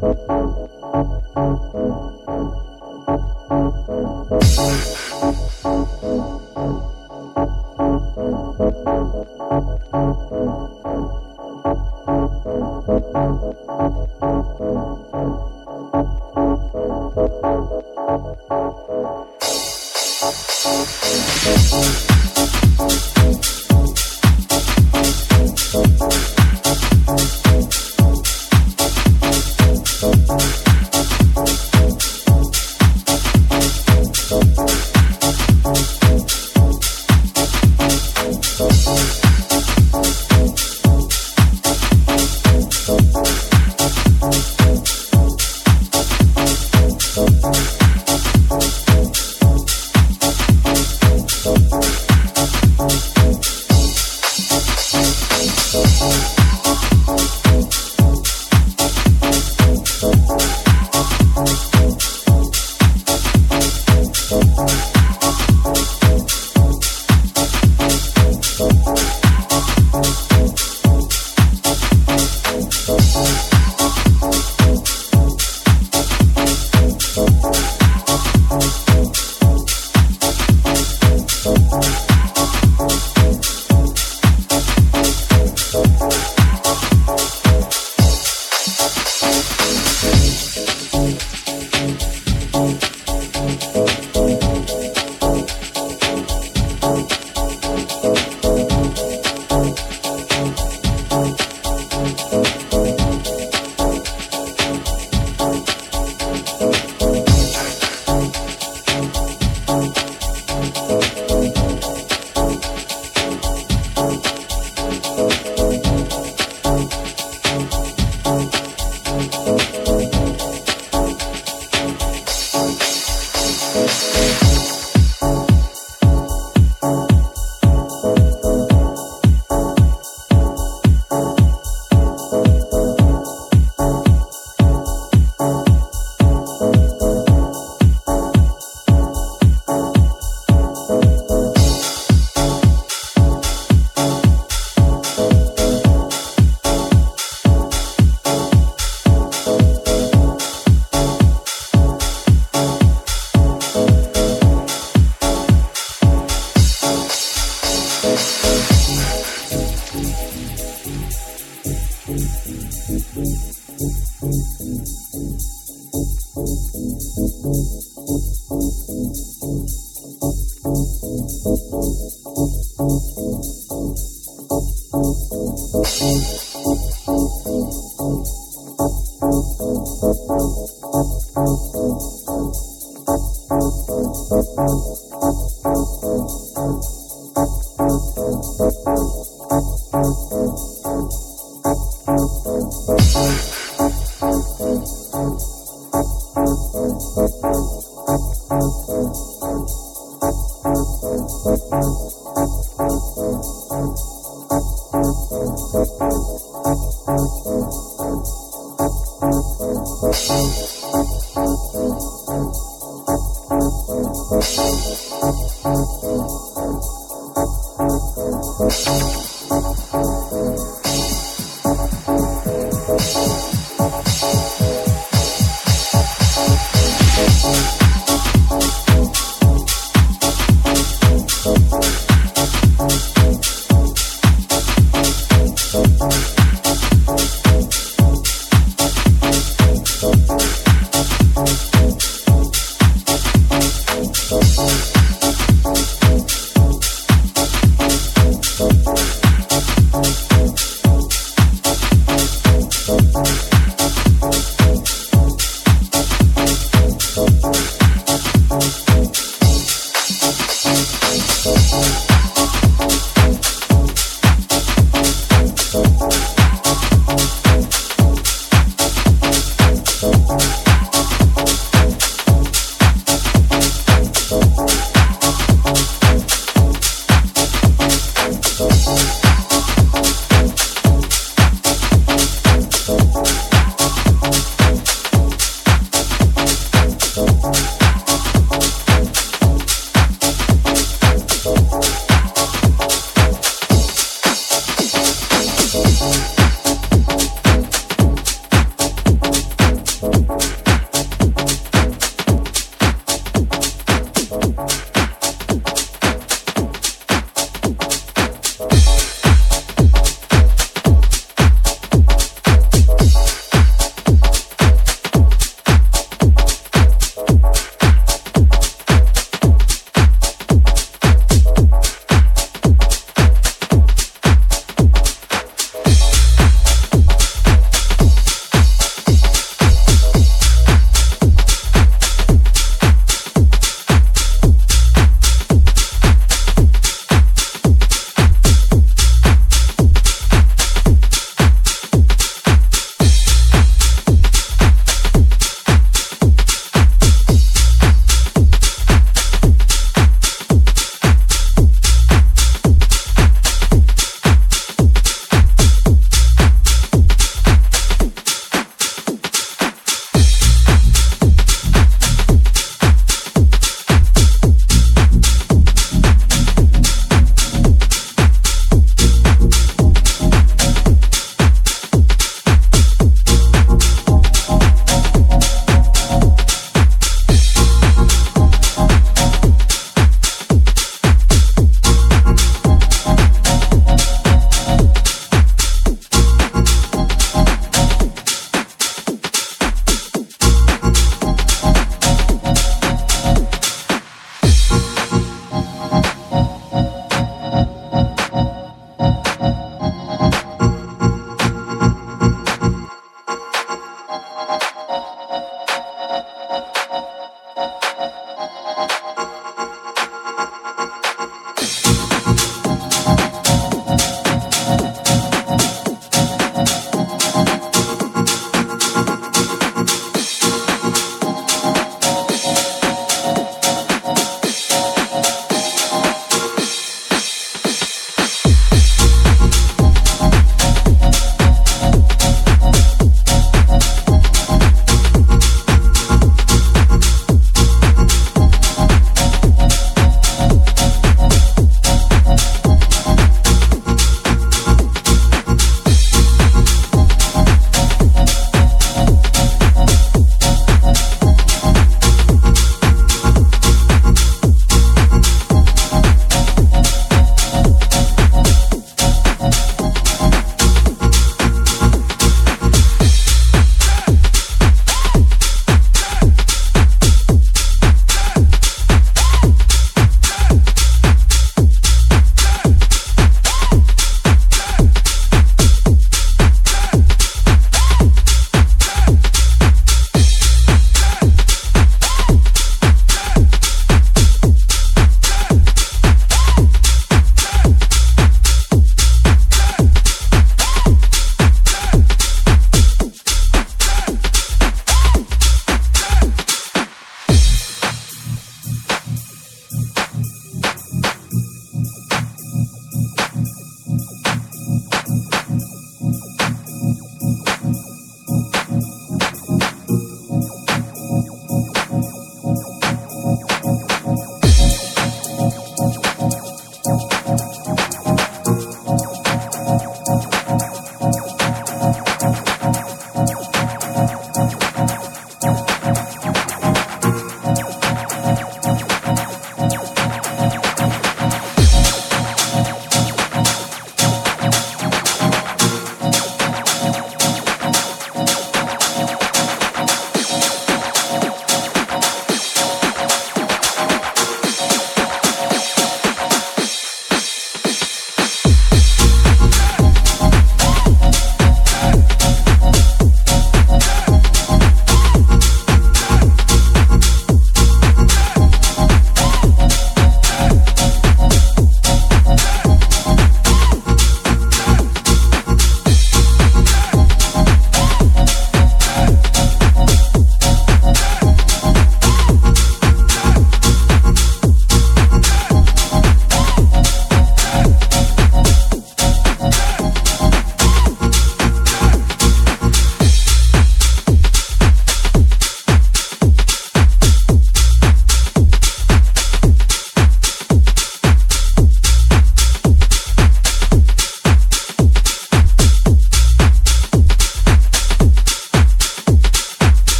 thank you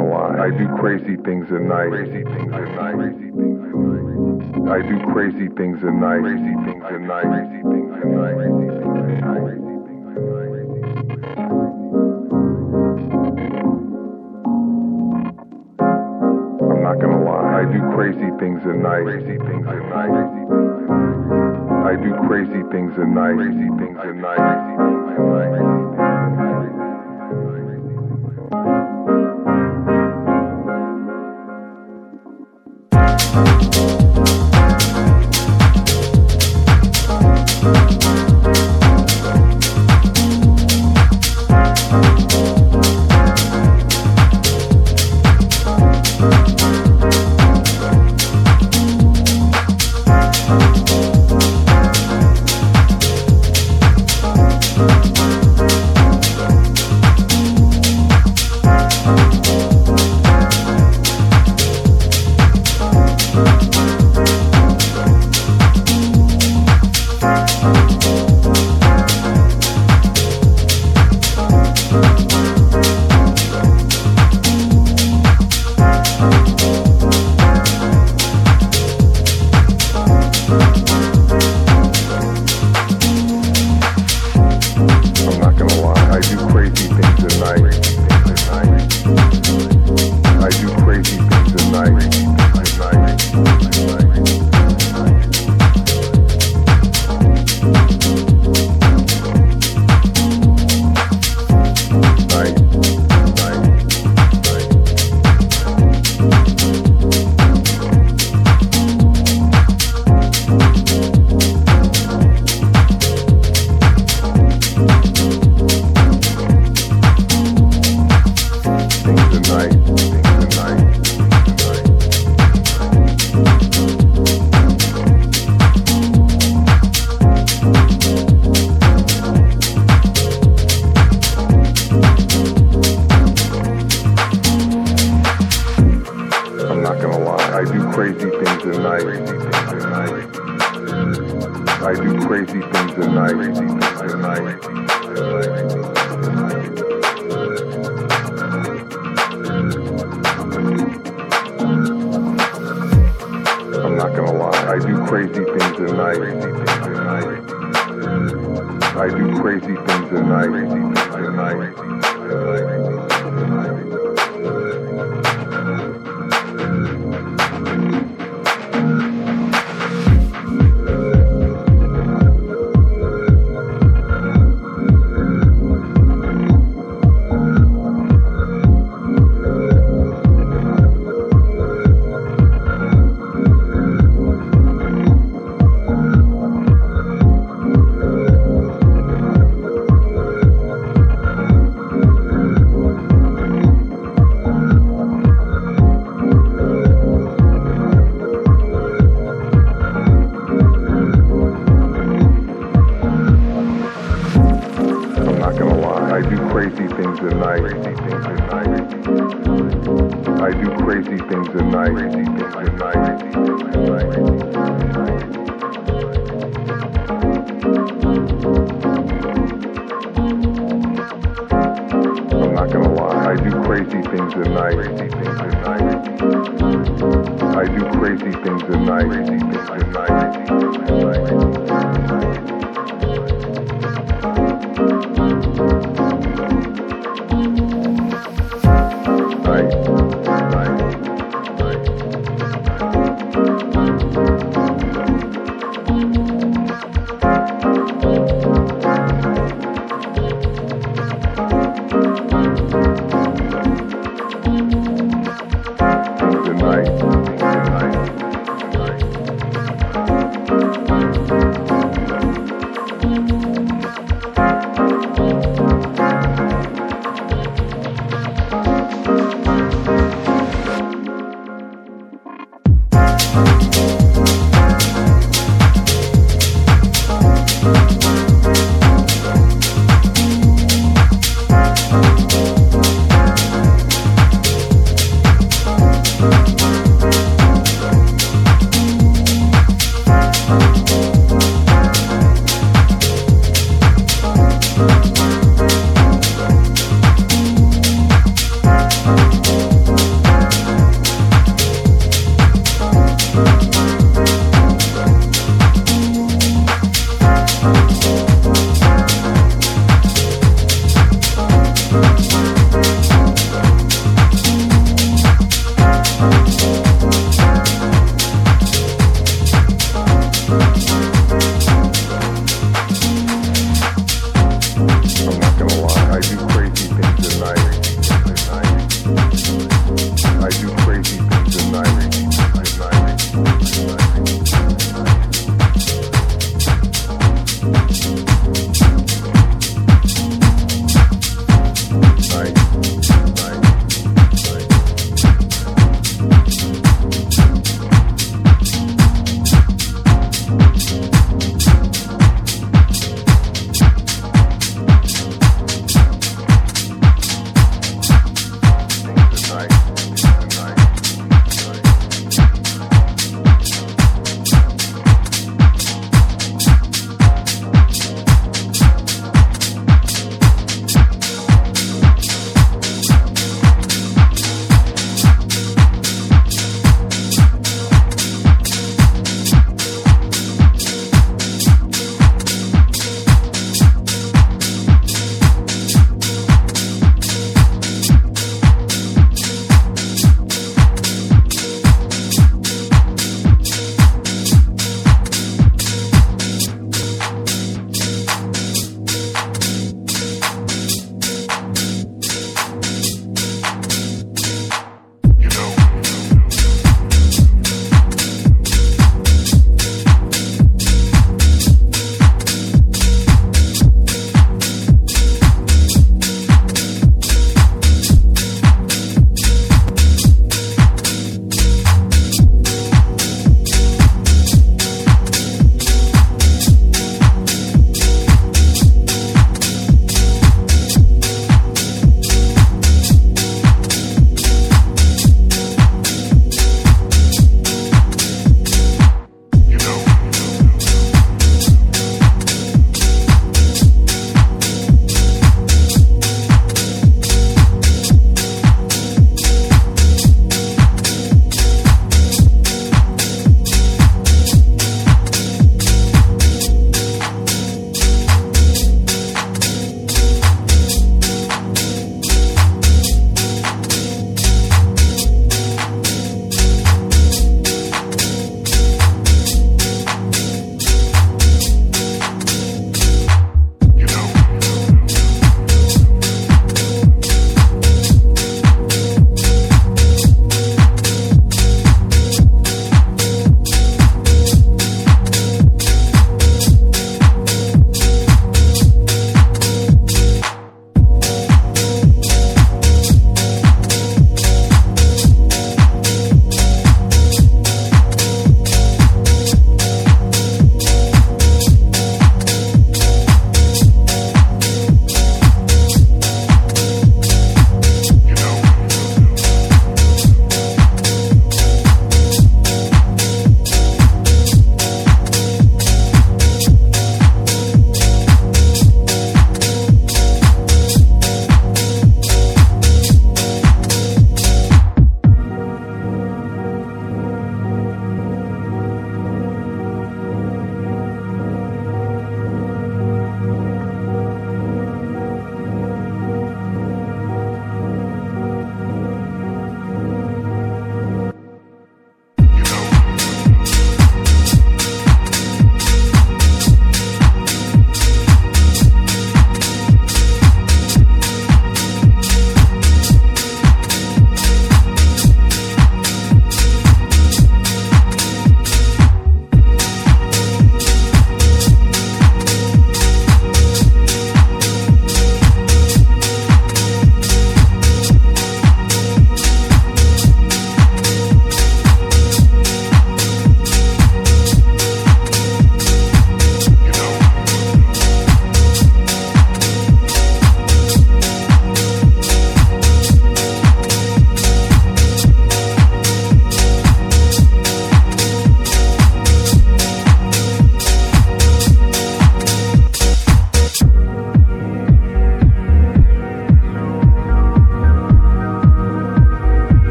I do crazy things at night. Crazy things at night. Crazy things at night. I do crazy things at night. Crazy things at night. Crazy things at night. Crazy things at night. Crazy things at night. I'm not gonna lie. I do crazy things at night. Crazy things at night. I do crazy things at night. Crazy things at night. Crazy things at night.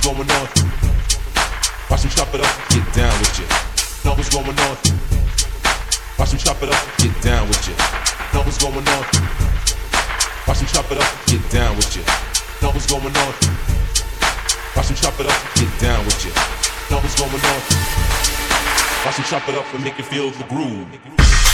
What's going on? Watch him chop it up, get down with you. Know what's going on? Watch him chop it up, get down with you. Know what's going on? Watch him chop it up, get down with you. Know what's going on? Watch him chop it up, get down with you. Know what's going on? Watch him chop it up and make you feel the groove.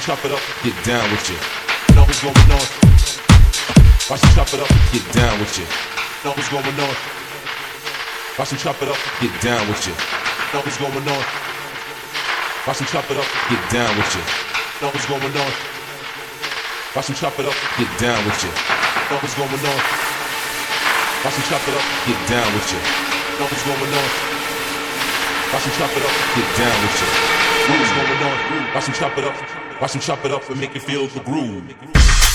Chop it up, get you. Going north. Bust and chop it up, get down with you know what's going on? Watch him chop it up, get down with you. No one's going north. Bust and chop it up, get down with you know what's going on? Watch him chop it up, get down with you. No one's going north. Bust and chop it up, get down with you know what's going on? Watch him chop it up, get down with you. You know what's going on? Watch him chop it up, get down with you. You know what's going on? Watch him chop it up, watch him chop it up and make you feel the groove.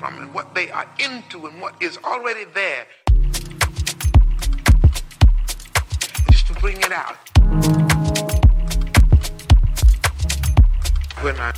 from and what they are into and what is already there. Just to bring it out. When I